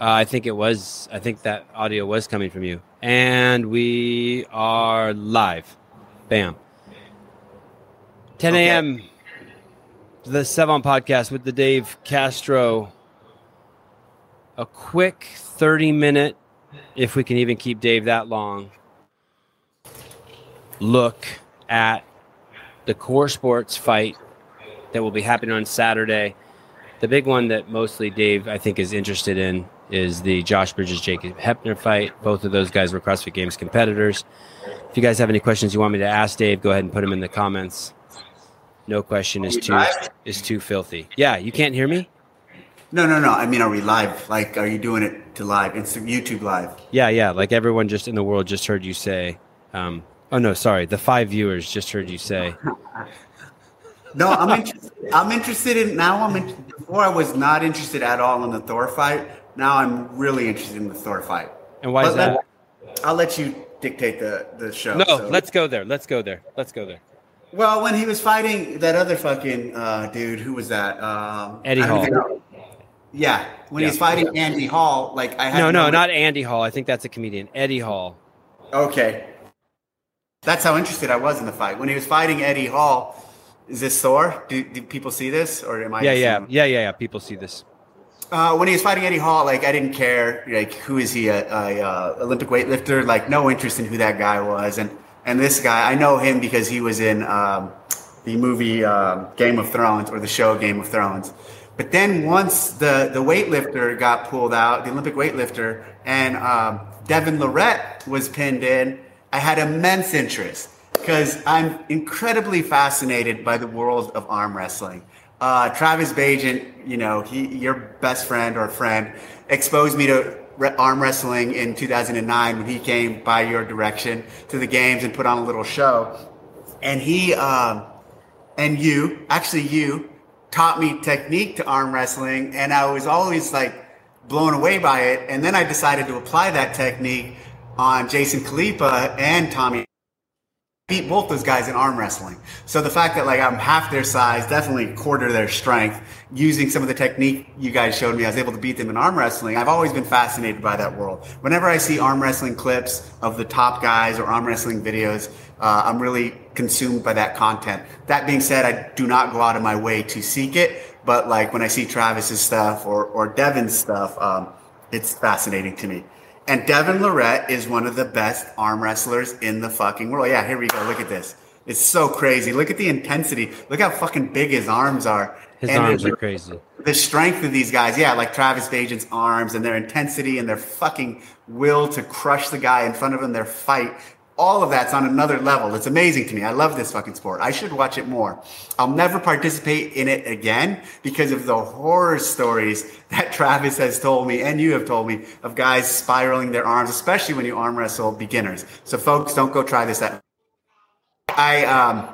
Uh, I think it was. I think that audio was coming from you. And we are live. Bam. 10 Okay. a.m. The Sevan podcast with the Dave Castro. A quick 30 minute, if we can even keep Dave that long, look at the core sports fight that will be happening on Saturday. The big one that mostly Dave, I think, is interested in is the Josh Bridges Jacob Heppner fight. Both of those guys were CrossFit Games competitors. If you guys have any questions you want me to ask Dave, go ahead and put them in the comments. No question is too live? is too filthy. Yeah, you can't hear me? No, no, no. I mean, are we live? Like, are you doing it to live? It's YouTube live. Yeah, yeah. Like everyone just in the world just heard you say. Um, oh no, sorry. The five viewers just heard you say. No, I'm interested. I'm interested in now. I'm in, before I was not interested at all in the Thor fight. Now I'm really interested in the Thor fight. And why is that? let- I'll let you dictate the the show. No, so- let's go there. Let's go there. Let's go there. Well, when he was fighting that other fucking uh, dude, who was that? Um, Eddie Hall. know. Yeah, when Yeah. he's fighting Andy Hall, like I had No, no, not Andy Hall. I think that's a comedian. Eddie Hall. Okay. That's how interested I was in the fight. When he was fighting Eddie Hall, is this Thor? Do, do people see this, or am I? Yeah, yeah, yeah, yeah, yeah. People see this. Uh, when he was fighting Eddie Hall, like I didn't care. Like, who is he? A, a, uh Olympic weightlifter? Like, no interest in who that guy was. And and this guy, I know him because he was in um, the movie um, Game of Thrones or the show Game of Thrones. But then once the the weightlifter got pulled out, the Olympic weightlifter, and um, Devon Larratt was pinned in, I had immense interest because I'm incredibly fascinated by the world of arm wrestling. Uh, Travis Bagent, you know, he, your best friend or friend, exposed me to arm wrestling in 2009 when he came by your direction to the games and put on a little show. And he, um, and you, actually you, taught me technique to arm wrestling, and I was always like blown away by it. And then I decided to apply that technique on Jason Khalipa and Tommy beat both those guys in arm wrestling. So the fact that like I'm half their size, definitely quarter their strength, using some of the technique you guys showed me, I was able to beat them in arm wrestling. I've always been fascinated by that world. Whenever I see arm wrestling clips of the top guys or arm wrestling videos, uh, I'm really consumed by that content. That being said, I do not go out of my way to seek it, but like when I see Travis's stuff or or Devin's stuff, um, it's fascinating to me. And Devon Larratt is one of the best arm wrestlers in the fucking world. Yeah, here we go. Look at this. It's so crazy. Look at the intensity. Look how fucking big his arms are. His And arms are crazy. The strength of these guys, yeah, like Travis Bagent's arms and their intensity and their fucking will to crush the guy in front of him, their fight. All of that's on another level. It's amazing to me. I love this fucking sport. I should watch it more. I'll never participate in it again because of the horror stories that Travis has told me and you have told me of guys spiraling their arms, especially when you arm wrestle beginners. So, folks, don't go try this at I um,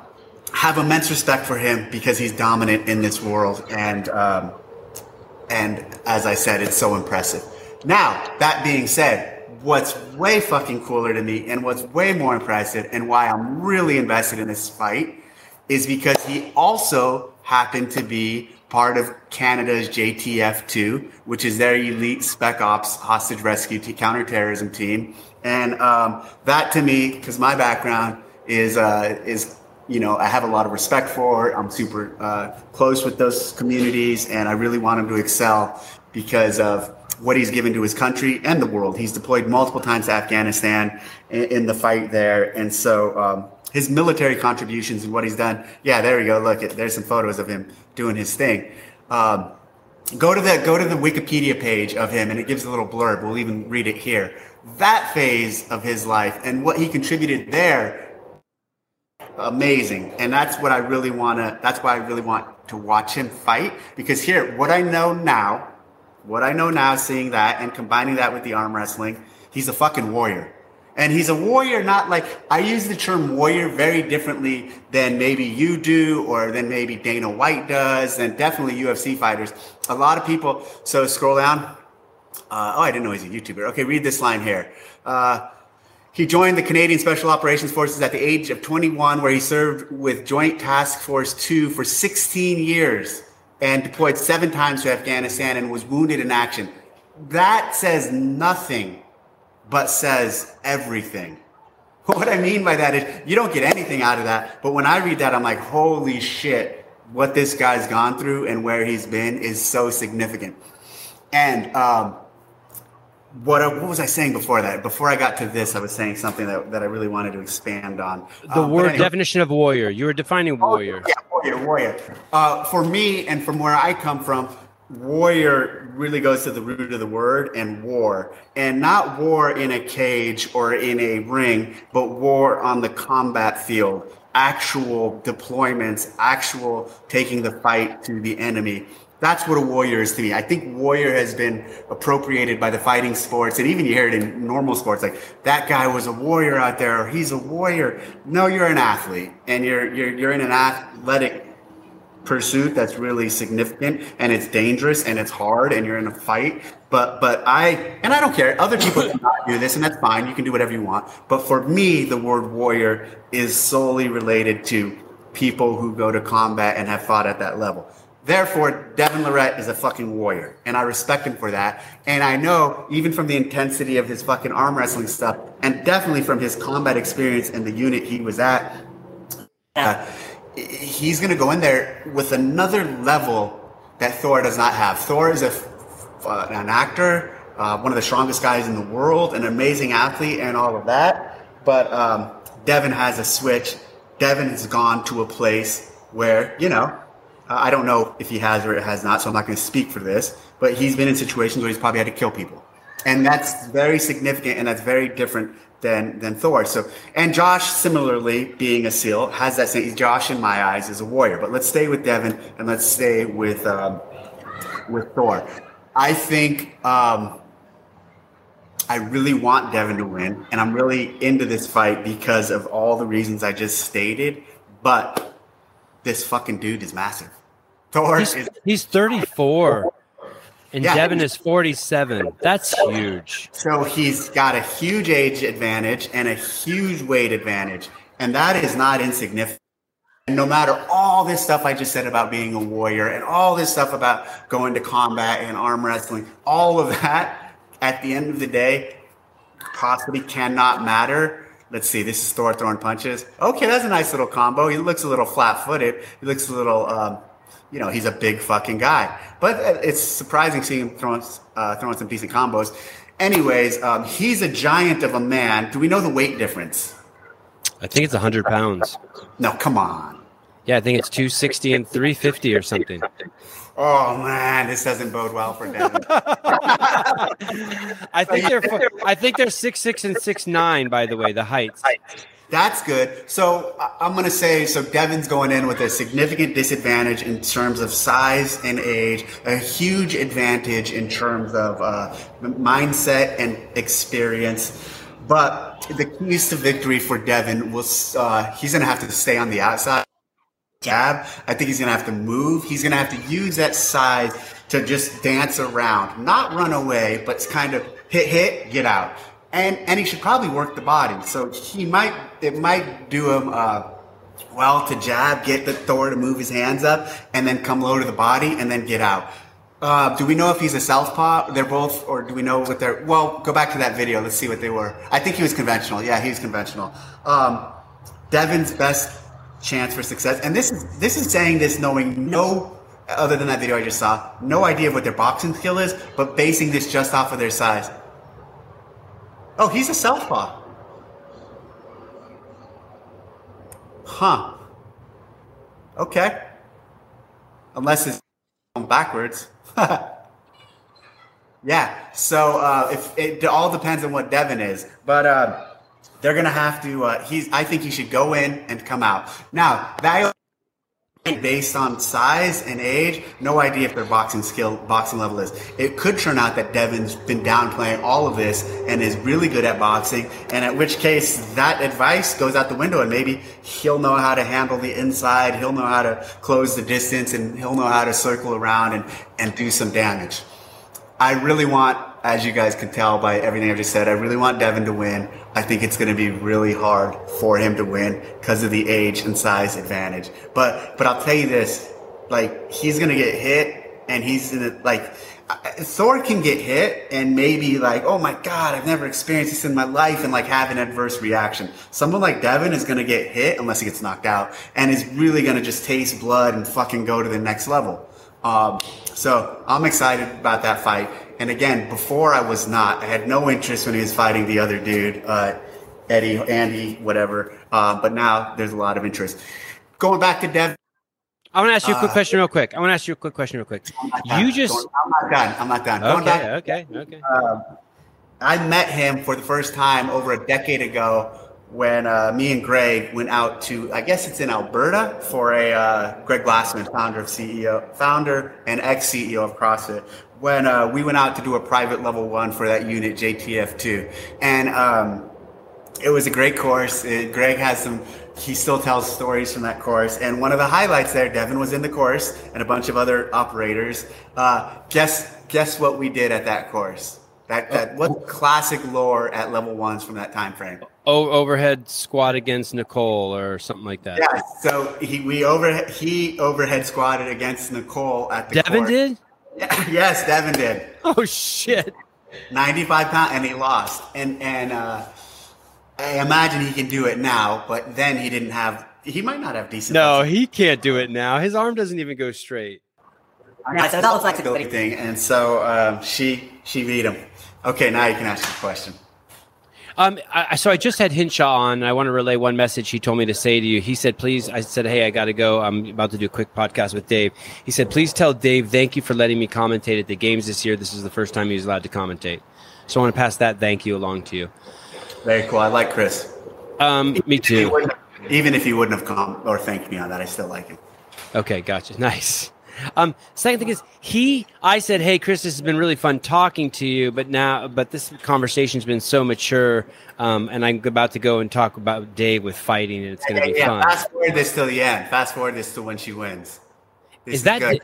have immense respect for him because he's dominant in this world, and um, and as I said, it's so impressive. Now that being said, what's way fucking cooler to me, and what's way more impressive, and why I'm really invested in this fight, is because he also happened to be part of Canada's JTF2, which is their elite spec ops hostage rescue counterterrorism team, and um, that to me, because my background is uh, is you know I have a lot of respect for. I'm super uh, close with those communities, and I really want them to excel because of what he's given to his country and the world. He's deployed multiple times to Afghanistan in, in the fight there, and so um, his military contributions and what he's done. Yeah, there we go. Look, there's some photos of him doing his thing. Um, go to the go to the Wikipedia page of him, and it gives a little blurb. We'll even read it here. That phase of his life and what he contributed there amazing and that's what i really want to that's why i really want to watch him fight because here what i know now what i know now seeing that and combining that with the arm wrestling he's a fucking warrior. And he's a warrior not like i use the term warrior very differently than maybe you do or than maybe dana white does and definitely ufc fighters. A lot of people so scroll down. Uh, oh i didn't know he's a youtuber. Okay read this line here. Uh, he joined the Canadian Special Operations Forces at the age of 21, where he served with Joint Task Force 2 for 16 years and deployed seven times to Afghanistan and was wounded in action. that says nothing, but says everything. What I mean by that is you don't get anything out of that. But when I read that, I'm like, holy shit, what this guy's gone through and where he's been is so significant. And um, what, I, what was I saying before that? Before I got to this, I was saying something that, that I really wanted to expand on. The um, word anyway, definition of warrior. You were defining warrior. Oh, yeah, warrior, warrior. Uh, for me and from where I come from, warrior really goes to the root of the word and war and not war in a cage or in a ring but war on the combat field actual deployments actual taking the fight to the enemy that's what a warrior is to me. I think warrior has been appropriated by the fighting sports, and even you hear it in normal sports, like that guy was a warrior out there, or he's a warrior. No, you're an athlete, and you're you're you're in an athletic pursuit that's really significant, and it's dangerous, and it's hard, and you're in a fight. But but I and I don't care. Other people cannot do this, and that's fine. You can do whatever you want. But for me, the word warrior is solely related to people who go to combat and have fought at that level. Therefore, Devon Larratt is a fucking warrior, and I respect him for that. And I know, even from the intensity of his fucking arm wrestling stuff, and definitely from his combat experience and the unit he was at, uh, he's going to go in there with another level that Thor does not have. Thor is a, uh, an actor, uh, one of the strongest guys in the world, an amazing athlete, and all of that. But um, Devin has a switch. Devin has gone to a place where, you know, I don't know if he has or has not, so I'm not going to speak for this. But he's been in situations where he's probably had to kill people, and that's very significant, and that's very different than than Thor. So, and Josh, similarly, being a SEAL, has that same. Josh, in my eyes, is a warrior. But let's stay with Devin, and let's stay with um, with Thor. I think um, I really want Devin to win, and I'm really into this fight because of all the reasons I just stated. But this fucking dude is massive. Thor he's, is he's 34 and yeah, Devin is 47. That's huge. So he's got a huge age advantage and a huge weight advantage. And that is not insignificant. And no matter all this stuff I just said about being a warrior and all this stuff about going to combat and arm wrestling, all of that at the end of the day possibly cannot matter Let's see. This is Thor throwing punches. Okay, that's a nice little combo. He looks a little flat-footed. He looks a little, um, you know, he's a big fucking guy. But uh, it's surprising seeing him throwing uh, throwing some decent combos. Anyways, um, he's a giant of a man. Do we know the weight difference? I think it's 100 pounds. No, come on. Yeah, I think it's 260 and 350 or something. Oh man, this doesn't bode well for Devin. I think they're I think they're six six and six nine. By the way, the heights. That's good. So I'm going to say so. Devin's going in with a significant disadvantage in terms of size and age, a huge advantage in terms of uh, mindset and experience. But the keys to victory for Devin was uh, he's going to have to stay on the outside jab. I think he's going to have to move. He's going to have to use that size to just dance around, not run away, but kind of hit, hit, get out. And and he should probably work the body. So he might it might do him uh, well to jab, get the Thor to move his hands up, and then come low to the body, and then get out. Uh, do we know if he's a southpaw? They're both, or do we know what they're? Well, go back to that video. Let's see what they were. I think he was conventional. Yeah, he was conventional. Um, Devin's best chance for success. And this is this is saying this knowing no other than that video I just saw, no idea of what their boxing skill is, but basing this just off of their size. Oh, he's a southpaw. Huh. Okay. Unless it's backwards. yeah. So uh, if it all depends on what Devin is, but. Uh, they're going to have to. Uh, he's. I think he should go in and come out. Now based on size and age, no idea if their boxing skill, boxing level is. It could turn out that Devin's been downplaying all of this and is really good at boxing, and at which case that advice goes out the window, and maybe he'll know how to handle the inside, he'll know how to close the distance, and he'll know how to circle around and, and do some damage. I really want, as you guys can tell by everything I've just said, I really want Devin to win. I think it's going to be really hard for him to win because of the age and size advantage. But but I'll tell you this, like he's going to get hit and he's in it like Thor can get hit and maybe like, oh my god, I've never experienced this in my life, and like have an adverse reaction. Someone like Devin is going to get hit unless he gets knocked out, and is really going to just taste blood and fucking go to the next level. Um, so I'm excited about that fight. And again, before I was not. I had no interest when he was fighting the other dude, uh, Eddie, Andy, whatever. Uh, but now there's a lot of interest. Going back to Devin. I want to ask you a quick uh, question, real quick. I want to ask you a quick question, real quick. You just. I'm not done. I'm not done. Okay. Back, okay. Okay. Uh, I met him for the first time over a decade ago when uh, me and Greg went out to, I guess it's in Alberta, for a uh, Greg Glassman, founder of CEO, founder and ex CEO of CrossFit. When uh, we went out to do a private level one for that unit, JTF two, and um, it was a great course. It, Greg has some he still tells stories from that course. And one of the highlights there, Devin was in the course and a bunch of other operators. Uh, guess guess what we did at that course? That that what classic lore at level ones from that time frame? Overhead squat against Nicole or something like that. Yeah. So he we over he overhead squatted against Nicole at the. Devin course. did. yes, Devin did. Oh shit. Ninety five pound and he lost and and. uh I imagine he can do it now, but then he didn't have. He might not have decent. No, he can't do it now. His arm doesn't even go straight. Yeah, so it's all flexibility thing, and so um, she she beat him. Okay, now you can ask your question. Um, I, so I just had Hinshaw on. I want to relay one message he told me to say to you. He said, "Please," I said, "Hey, I got to go. I'm about to do a quick podcast with Dave." He said, "Please tell Dave thank you for letting me commentate at the games this year. This is the first time he was allowed to commentate. So I want to pass that thank you along to you." Very cool. I like Chris. Um, me too. Even if he wouldn't have come or thanked me on that, I still like him. Okay, gotcha. Nice. Um, second thing is he. I said, "Hey, Chris, this has been really fun talking to you, but now, but this conversation's been so mature, um, and I'm about to go and talk about Dave with fighting, and it's going to be yeah, fun." Fast forward this till the end. Fast forward this to when she wins. This is, is that? Good.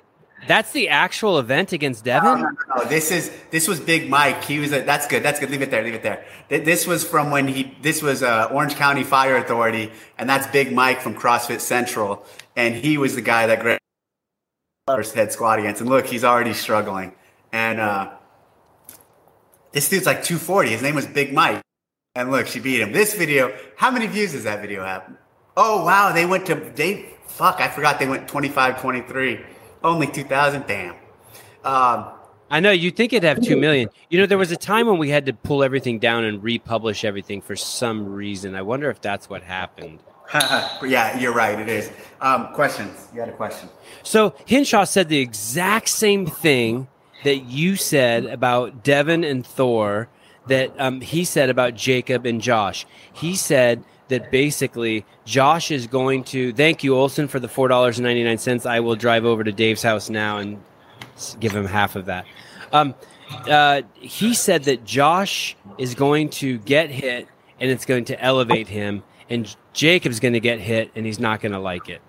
That's the actual event against Devin. No, no, no, This is this was Big Mike. He was a, that's good. That's good. Leave it there. Leave it there. This was from when he. This was uh, Orange County Fire Authority, and that's Big Mike from CrossFit Central, and he was the guy that first head squat against. And look, he's already struggling. And uh, this dude's like 240. His name was Big Mike. And look, she beat him. This video. How many views does that video have? Oh wow, they went to they. Fuck, I forgot they went 25, 23. Only 2,000? Damn. Um, I know you think it'd have 2 million. You know, there was a time when we had to pull everything down and republish everything for some reason. I wonder if that's what happened. yeah, you're right. It is. Um, questions? You had a question. So Hinshaw said the exact same thing that you said about Devin and Thor that um, he said about Jacob and Josh. He said that basically Josh is going to thank you, Olson, for the four dollars and ninety nine cents. I will drive over to Dave's house now and give him half of that. Um, uh, he said that Josh is going to get hit and it's going to elevate him, and Jacob's going to get hit and he's not going to like it.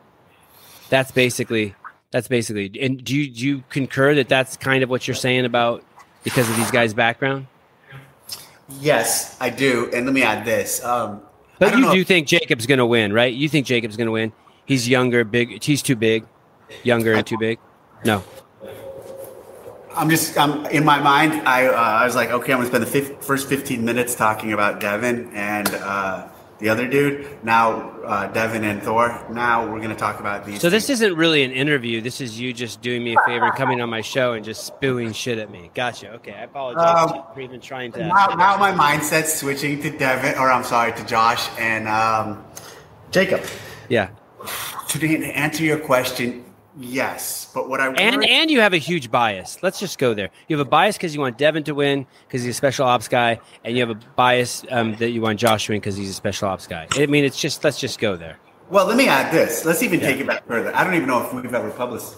That's basically that's basically. And do you, do you concur that that's kind of what you're saying about because of these guys' background? Yes, I do. And let me add this. Um, but you do think Jacob's going to win, right? You think Jacob's going to win? He's younger, big. He's too big, younger and too big. No. I'm just I'm in my mind. I uh, I was like, okay, I'm gonna spend the fif- first 15 minutes talking about Devin and uh, the other dude. Now uh, Devin and Thor. Now we're gonna talk about these. So this isn't really an interview. This is you just doing me a favor and coming on my show and just spewing shit at me. Gotcha. Okay, I apologize um, for even trying to. Now, now my mindset's switching to Devin, or I'm sorry, to Josh and um, Jacob. Yeah. To answer your question, Yes, but what I and and you have a huge bias. Let's just go there. You have a bias because you want Devin to win because he's a special ops guy, and you have a bias um, that you want Josh to win because he's a special ops guy. I mean, it's just let's just go there. Well, let me add this. Let's even yeah. take it back further. I don't even know if we've ever published.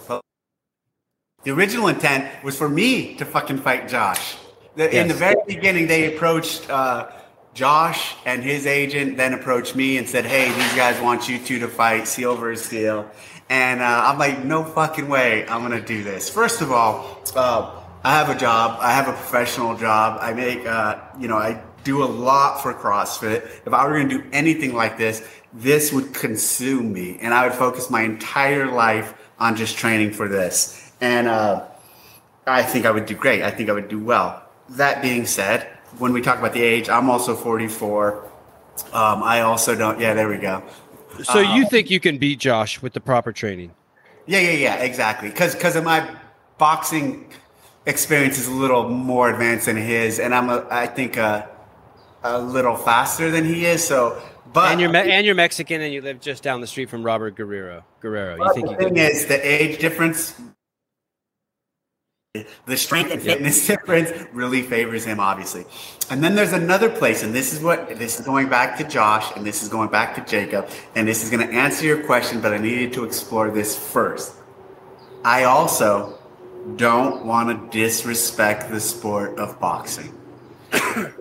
The original intent was for me to fucking fight Josh. The, yes. In the very beginning, they approached uh, Josh and his agent, then approached me and said, "Hey, these guys want you two to fight Seal versus Seal." And uh, I'm like, no fucking way I'm to do this. First of all, uh, I have a job. I have a professional job. I make, uh, you know, I do a lot for CrossFit. If I were to do anything like this, this would consume me. And I would focus my entire life on just training for this. And, uh, I think I would do great. I think I would do well. That being said, when we talk about the age, I'm also 44. Um, I also don't. Yeah, there we go. So um, you think you can beat Josh with the proper training? Yeah, yeah, yeah, exactly. Because because of my boxing experience is a little more advanced than his, and I'm a, I think a, a little faster than he is. So, but and you're me- and you're Mexican, and you live just down the street from Robert Guerrero. Guerrero, you think the you thing is the age difference the strength and fitness difference really favors him obviously. And then there's another place and this is what this is going back to josh and this is going back to jacob and this is going to answer your question but i needed to explore this first. I also don't want to disrespect the sport of boxing.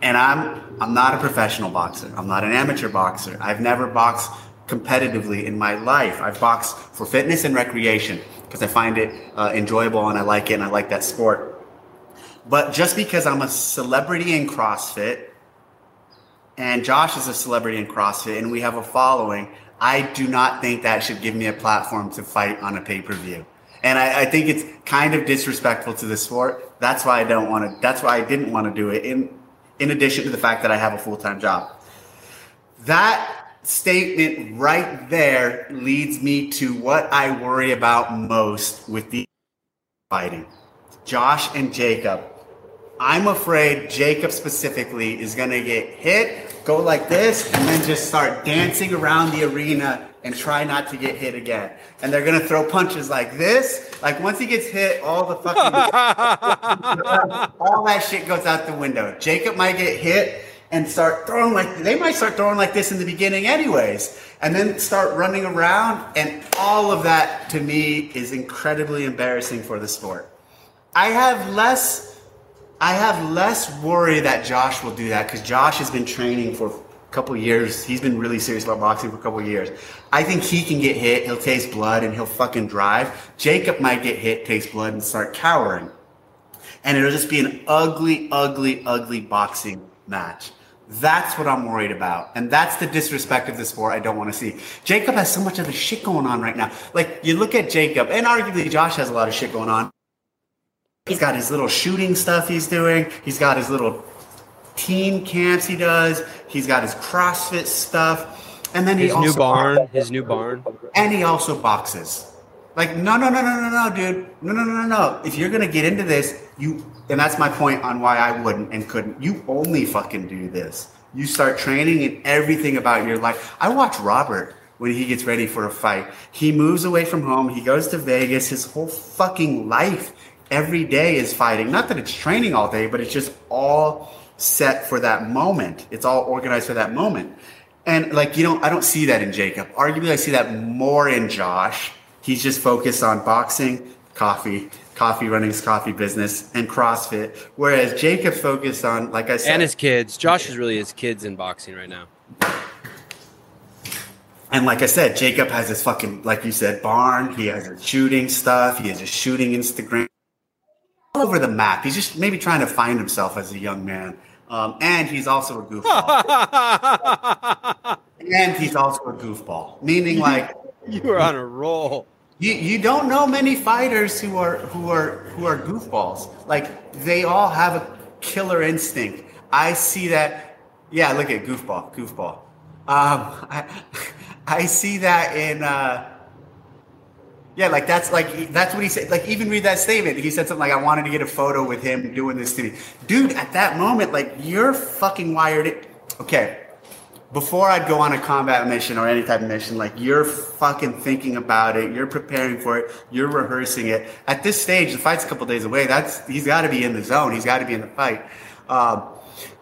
And i'm i'm not a professional boxer. I'm not an amateur boxer. I've never boxed competitively in my life. I've boxed for fitness and recreation because I find it uh, enjoyable and I like it and I like that sport. But just because I'm a celebrity in CrossFit and Josh is a celebrity in CrossFit and we have a following, I do not think that should give me a platform to fight on a pay per view. And I, I, think it's kind of disrespectful to the sport. That's why I don't want to. That's why I didn't want to do it. In in addition to the fact that I have a full time job. That statement right there leads me to what I worry about most with the fighting. Josh and Jacob. I'm afraid Jacob specifically is going to get hit, go like this, and then just start dancing around the arena and try not to get hit again. And they're going to throw punches like this. Like once he gets hit, all the fucking all that shit goes out the window. Jacob might get hit and start throwing like they might start throwing like this in the beginning anyways and then start running around and all of that to me is incredibly embarrassing for the sport. I have less i have less worry that josh will do that because josh has been training for a couple years. He's been really serious about boxing for a couple years. I think he can get hit he'll taste blood and he'll fucking drive. Jacob might get hit taste blood and start cowering. And it'll just be an ugly ugly ugly boxing match that's what I'm worried about. And that's the disrespect of the sport I don't want to see. Jacob has so much of the shit going on right now. Like, you look at Jacob, and arguably Josh has a lot of shit going on. He's got his little shooting stuff he's doing, he's got his little team camps he does, he's got his CrossFit stuff. And then his he new barn, his new barn. And he also boxes. Like, no, no, no, no, no, no, dude. No, no, no, no, no. If you're gonna get into this, you and that's my point on why I wouldn't and couldn't. You only fucking do this. You start training and everything about your life. I watch Robert when he gets ready for a fight. He moves away from home. He goes to Vegas. His whole fucking life every day is fighting. Not that it's training all day, but it's just all set for that moment. It's all organized for that moment. And like you don't I don't see that in Jacob. Arguably I see that more in Josh He's just focused on boxing, coffee, coffee running his coffee business, and CrossFit. Whereas Jacob focused on, like I said, and his kids. Josh is really his kids in boxing right now. And like I said, Jacob has his fucking, like you said, barn. He has his shooting stuff. He has his shooting Instagram all over the map. He's just maybe trying to find himself as a young man. Um, and he's also a goofball. and he's also a goofball, meaning like you are on a roll. You, you don't know many fighters who are who are who are goofballs. Like they all have a killer instinct. I see that. Yeah, look at goofball, goofball. Um, I, I see that in. Uh, yeah, like that's like that's what he said. Like even read that statement. He said something like, "I wanted to get a photo with him doing this to me." Dude, at that moment, like you're fucking wired. It. Okay, before I'd go on a combat mission or any type of mission, like you're fucking thinking about it, you're preparing for it, you're rehearsing it. At this stage, the fight's a couple days away. That's he's got to be in the zone. He's got to be in the fight. Um,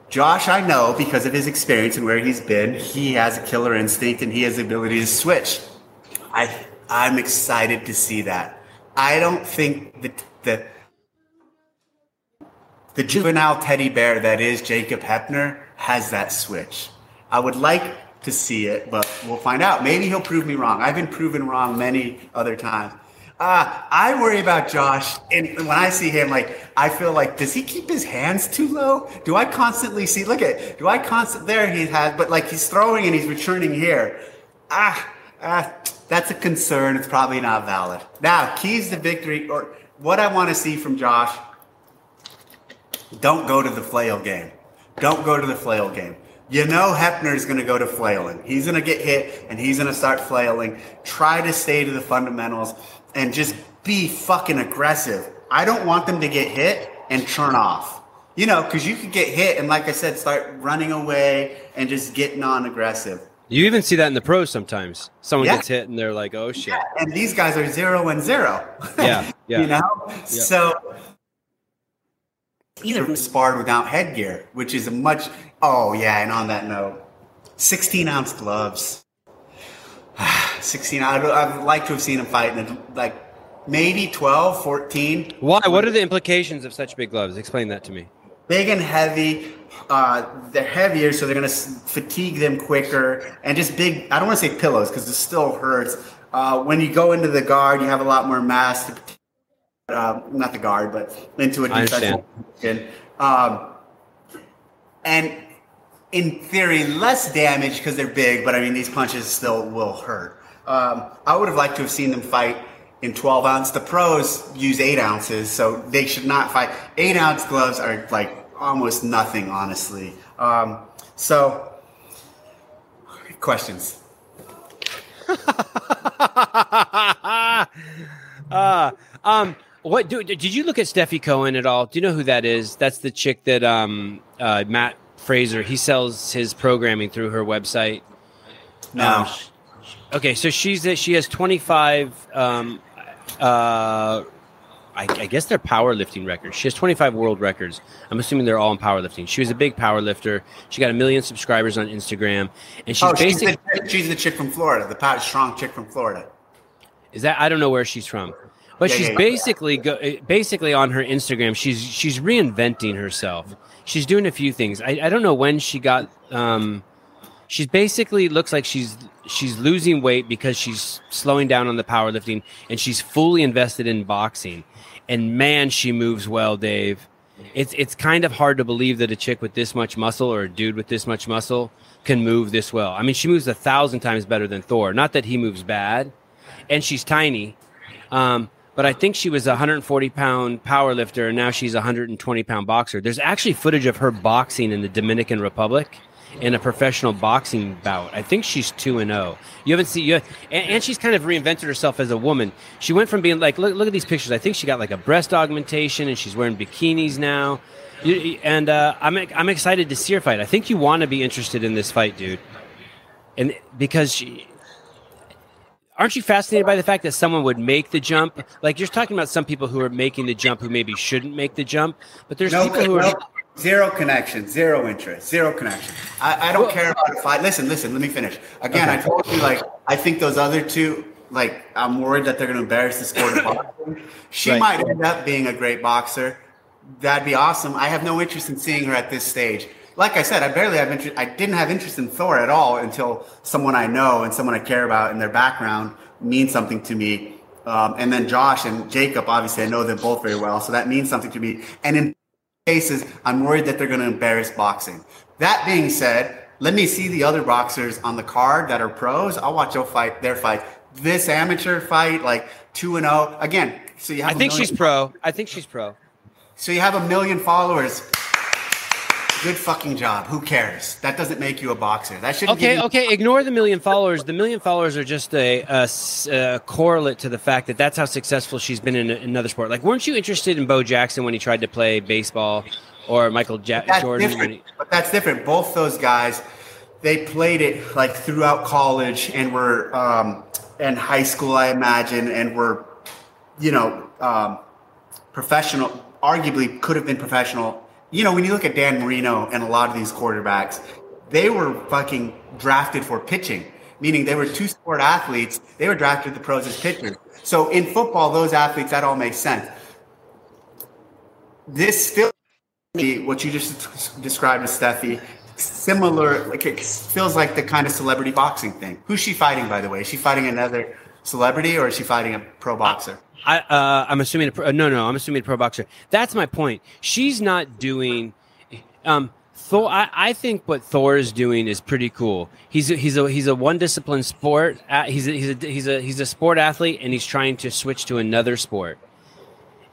Josh, I know because of his experience and where he's been, he has a killer instinct and he has the ability to switch. I I'm excited to see that. I don't think that the the juvenile teddy bear that is Jacob Heppner has that switch. I would like to see it, but we'll find out. Maybe he'll prove me wrong. I've been proven wrong many other times. Uh, I worry about Josh, and when I see him, like I feel like, does he keep his hands too low? Do I constantly see? Look at, do I constant there? He has, but like he's throwing and he's returning here. Ah, ah, that's a concern. It's probably not valid. Now, keys to victory, or what I want to see from Josh. Don't go to the flail game. Don't go to the flail game. You know Heppner is going to go to flailing. He's going to get hit and he's going to start flailing. Try to stay to the fundamentals and just be fucking aggressive. I don't want them to get hit and turn off. You know, because you could get hit and, like I said, start running away and just get non aggressive. You even see that in the pros sometimes. Someone yeah. gets hit and they're like, "Oh shit!" Yeah, and these guys are zero and zero. Yeah, yeah. you know, so either of them sparred without headgear, which is a much. Oh yeah, and on that note, sixteen ounce gloves. sixteen. I'd, I'd like to have seen him fight in like maybe 12, 14. Why? What are the implications of such big gloves? Explain that to me. Big and heavy. Uh, they're heavier, so they're going to fatigue them quicker. And just big, I don't want to say pillows because it still hurts. Uh, when you go into the guard, you have a lot more mass. Uh, not the guard, but into a defensive position. Um, and in theory, less damage because they're big, but I mean, these punches still will hurt. Um, I would have liked to have seen them fight in 12 ounce. The pros use eight ounces, so they should not fight. Eight ounce gloves are like almost nothing, honestly. Um, so, questions. uh, um, what do, did you look at Stefi Cohen at all? Do you know who that is? That's the chick that um, uh, Mat Fraser he sells his programming through her website. No. Um, okay, so she's she has twenty five um, uh, I, I, guess they're powerlifting records. She has 25 world records. I'm assuming they're all in powerlifting. She was a big powerlifter. She got a million subscribers on Instagram, and she's oh, basically she's the, she's the chick from Florida, the power strong chick from Florida. Is that I don't know where she's from, but yeah, she's yeah, basically go, basically on her Instagram. She's she's reinventing herself. She's doing a few things. I, I don't know when she got. Um, she's basically looks like she's she's losing weight because she's slowing down on the powerlifting and she's fully invested in boxing. And man, she moves well, Dave. It's it's kind of hard to believe that a chick with this much muscle or a dude with this much muscle can move this well. I mean, she moves a thousand times better than Thor. Not that he moves bad, and she's tiny. Um, but I think she was a 140 pound power lifter, and now she's a 120 pound boxer. There's actually footage of her boxing in the Dominican Republic in a professional boxing bout. I think she's two and zero. Oh. You haven't seen you, and, and, she's kind of reinvented herself as a woman. She went from being like, look, look at these pictures. I think she got like a breast augmentation, and she's wearing bikinis now. And uh, I'm I'm excited to see her fight. I think you want to be interested in this fight, dude, and because she. Aren't you fascinated by the fact that someone would make the jump? Like you're talking about some people who are making the jump who maybe shouldn't make the jump, but there's no, people who are Zero connection, zero interest, zero connection. I, I don't well, care about a fight. Listen, listen, let me finish. Again, okay. I told you, like, I think those other two, like, I'm worried that they're going to embarrass the sport of boxing. She right. might end up being a great boxer. That'd be awesome. I have no interest in seeing her at this stage. Like I said, I barely have interest. I didn't have interest in Thor at all until someone I know and someone I care about and their background means something to me. Um, and then Josh and Jacob, obviously, I know them both very well, so that means something to me. And in cases, I'm worried that they're going to embarrass boxing. That being said, let me see the other boxers on the card that are pros. I'll watch their fight. Their fight. This amateur fight, like two and zero. Oh, again, so you have. I think she's pro. I think she's pro. So you have a million followers. Good fucking job. Who cares? That doesn't make you a boxer. That should okay. okay, ignore the million followers. The million followers are just a, a, a, correlate to the fact that that's how successful she's been in another sport. Like, weren't you interested in Bo Jackson when he tried to play baseball, or Michael ja- Jordan? He- but that's different. Both those guys, they played it like throughout college and were um, and high school, I imagine, and were, you know, um, professional. Arguably, could have been professional you know, when you look at Dan Marino and a lot of these quarterbacks, they were fucking drafted for pitching, meaning they were two sport athletes. They were drafted the pros as pitchers. So in football, those athletes, that all makes sense. This still, what you just described as Stefi, similar, like it feels like the kind of celebrity boxing thing. Who's she fighting, by the way? Is she fighting another celebrity or is she fighting a pro boxer? I, uh, I'm assuming a pro, uh, no, no. I'm assuming a pro boxer. That's my point. She's not doing. Um, Thor. I, I think what Thor is doing is pretty cool. He's a, he's a he's a one discipline sport. He's a, he's a he's a he's a sport athlete, and he's trying to switch to another sport.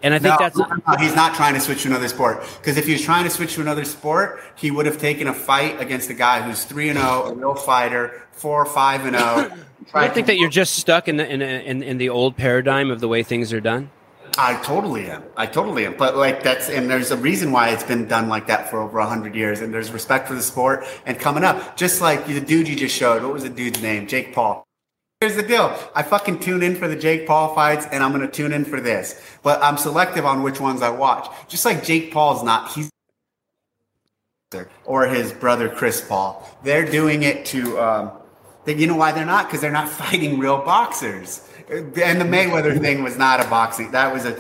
And I think No, that's no, he's not trying to switch to another sport. Because if he was trying to switch to another sport, he would have taken a fight against a guy who's three and zero, a real fighter, four or five and oh, zero. I think that you're just stuck in the in, in in the old paradigm of the way things are done. I totally am. I totally am. But like that's and there's a reason why it's been done like that for over hundred years. And there's respect for the sport and coming up. Just like the dude you just showed. What was the dude's name? Jake Paul. Here's the deal. I fucking tune in for the Jake Paul fights and I'm gonna tune in for this. But I'm selective on which ones I watch. Just like Jake Paul's not he's or his brother Chris Paul. They're doing it to um they, you know why they're not? Because they're not fighting real boxers. And the Mayweather thing was not a boxing. That was a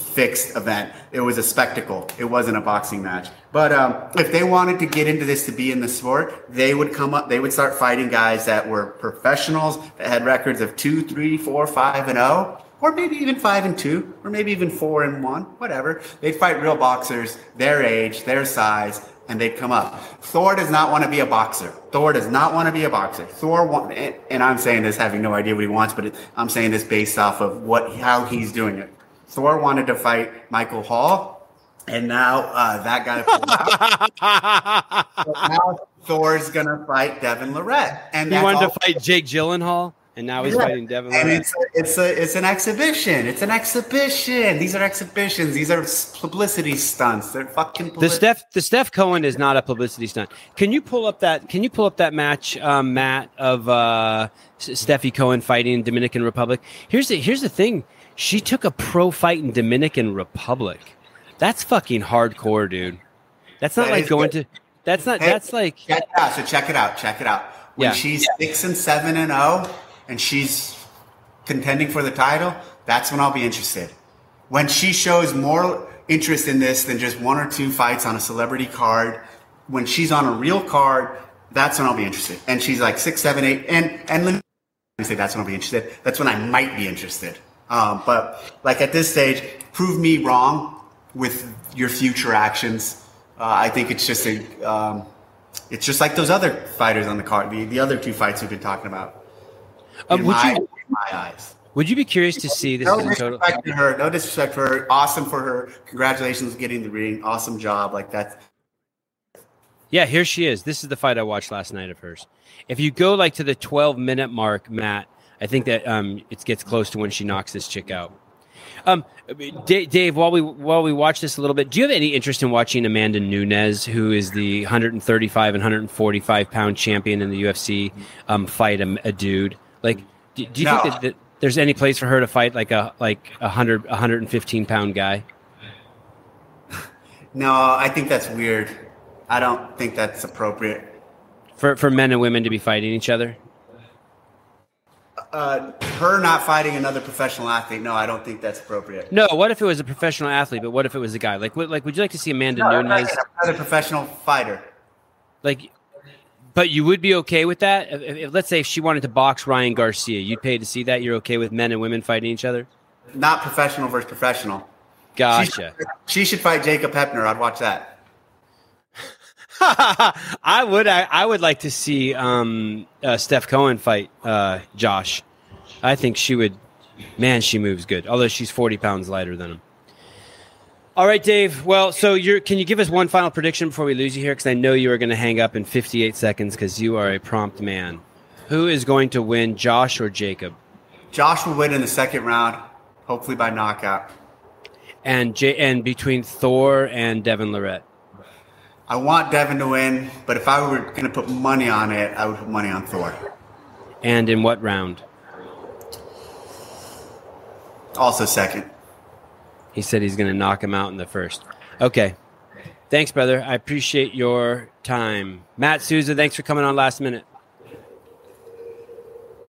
fixed event. It was a spectacle. It wasn't a boxing match. But um, if they wanted to get into this to be in the sport, they would come up. They would start fighting guys that were professionals that had records of two, three, four, five, and zero, or maybe even five and two, or maybe even four and one, whatever. They'd fight real boxers, their age, their size, and they'd come up. Thor does not want to be a boxer. Thor does not want to be a boxer. Thor want, and I'm saying this having no idea what he wants, but I'm saying this based off of what how he's doing it. Thor wanted to fight Michael Hall, and now uh, that guy pulled out. So now Thor's gonna fight Devon Larratt, and He wanted to fight Jake Gyllenhaal, and now he's Yeah. fighting Devin. And Larratt. it's a, it's a it's an exhibition. It's an exhibition. These are exhibitions. These are publicity stunts. They're fucking. The publicity. Steph, the Steph Cohen is not a publicity stunt. Can you pull up that? Can you pull up that match, um, Matt, of uh, Stefi Cohen fighting Dominican Republic? Here's the here's the thing. She took a pro fight in Dominican Republic. That's fucking hardcore, dude. That's not That like going good. to. That's not. Hey, That's like. Check it out. So check it out. Check it out. When Yeah. she's six and seven and zero, and she's contending for the title, that's when I'll be interested. When she shows more interest in this than just one or two fights on a celebrity card, when she's on a real card, that's when I'll be interested. And she's like six, seven, eight, and and let me say that's when I'll be interested. That's when I might be interested. Um, but like at this stage, prove me wrong with your future actions. Uh, I think it's just a, um, it's just like those other fighters on the card, the, the other two fights we've been talking about. Um, would my, you in my eyes. would you be curious to see this? No is a total, disrespect to her. No disrespect for her. Awesome for her. Congratulations on getting the ring. Awesome job. Like that. Yeah, here she is. This is the fight I watched last night of hers. If you go like to the 12 minute mark, Matt, I think that um, it gets close to when she knocks this chick out. Um, Da- Dave, while we while we watch this a little bit, do you have any interest in watching Amanda Nunes, who is the 135 and 145 pound champion in the UFC, um, fight a, a dude? Like, do, do you No. think that, that there's any place for her to fight like a like a 100 115 pound guy? no. I think that's weird. I don't think that's appropriate. For, for men and women to be fighting each other? Uh, her not fighting another professional athlete. No, I don't think that's appropriate. No, what if it was a professional athlete, but what if it was a guy? Like, what, like, would you like to see Amanda No, Nunes? another professional fighter. Like, but you would be okay with that? If, if- let's say if she wanted to box Ryan Garcia, you'd pay to see that. You're okay with men and women fighting each other? Not professional versus professional. She Gotcha. should, she should fight Jacob Heppner. I'd watch that. I would. I, I would like to see um, uh, Steph Cohen fight uh, Josh. I think she would. Man, she moves good. Although she's forty pounds lighter than him. All right, Dave. Well, so you're. Can you give us one final prediction before we lose you here? Because I know you are going to hang up in fifty-eight seconds because you are a prompt man. Who is going to win, Josh or Jacob? Josh will win in the second round, hopefully by knockout. And J- and between Thor and Devon Larratt. I want Devin to win, but if I were going to put money on it, I would put money on Thor. And in what round? Also second. He said he's going to knock him out in the first. Okay. Thanks, brother. I appreciate your time. Matt Souza, thanks for coming on last minute.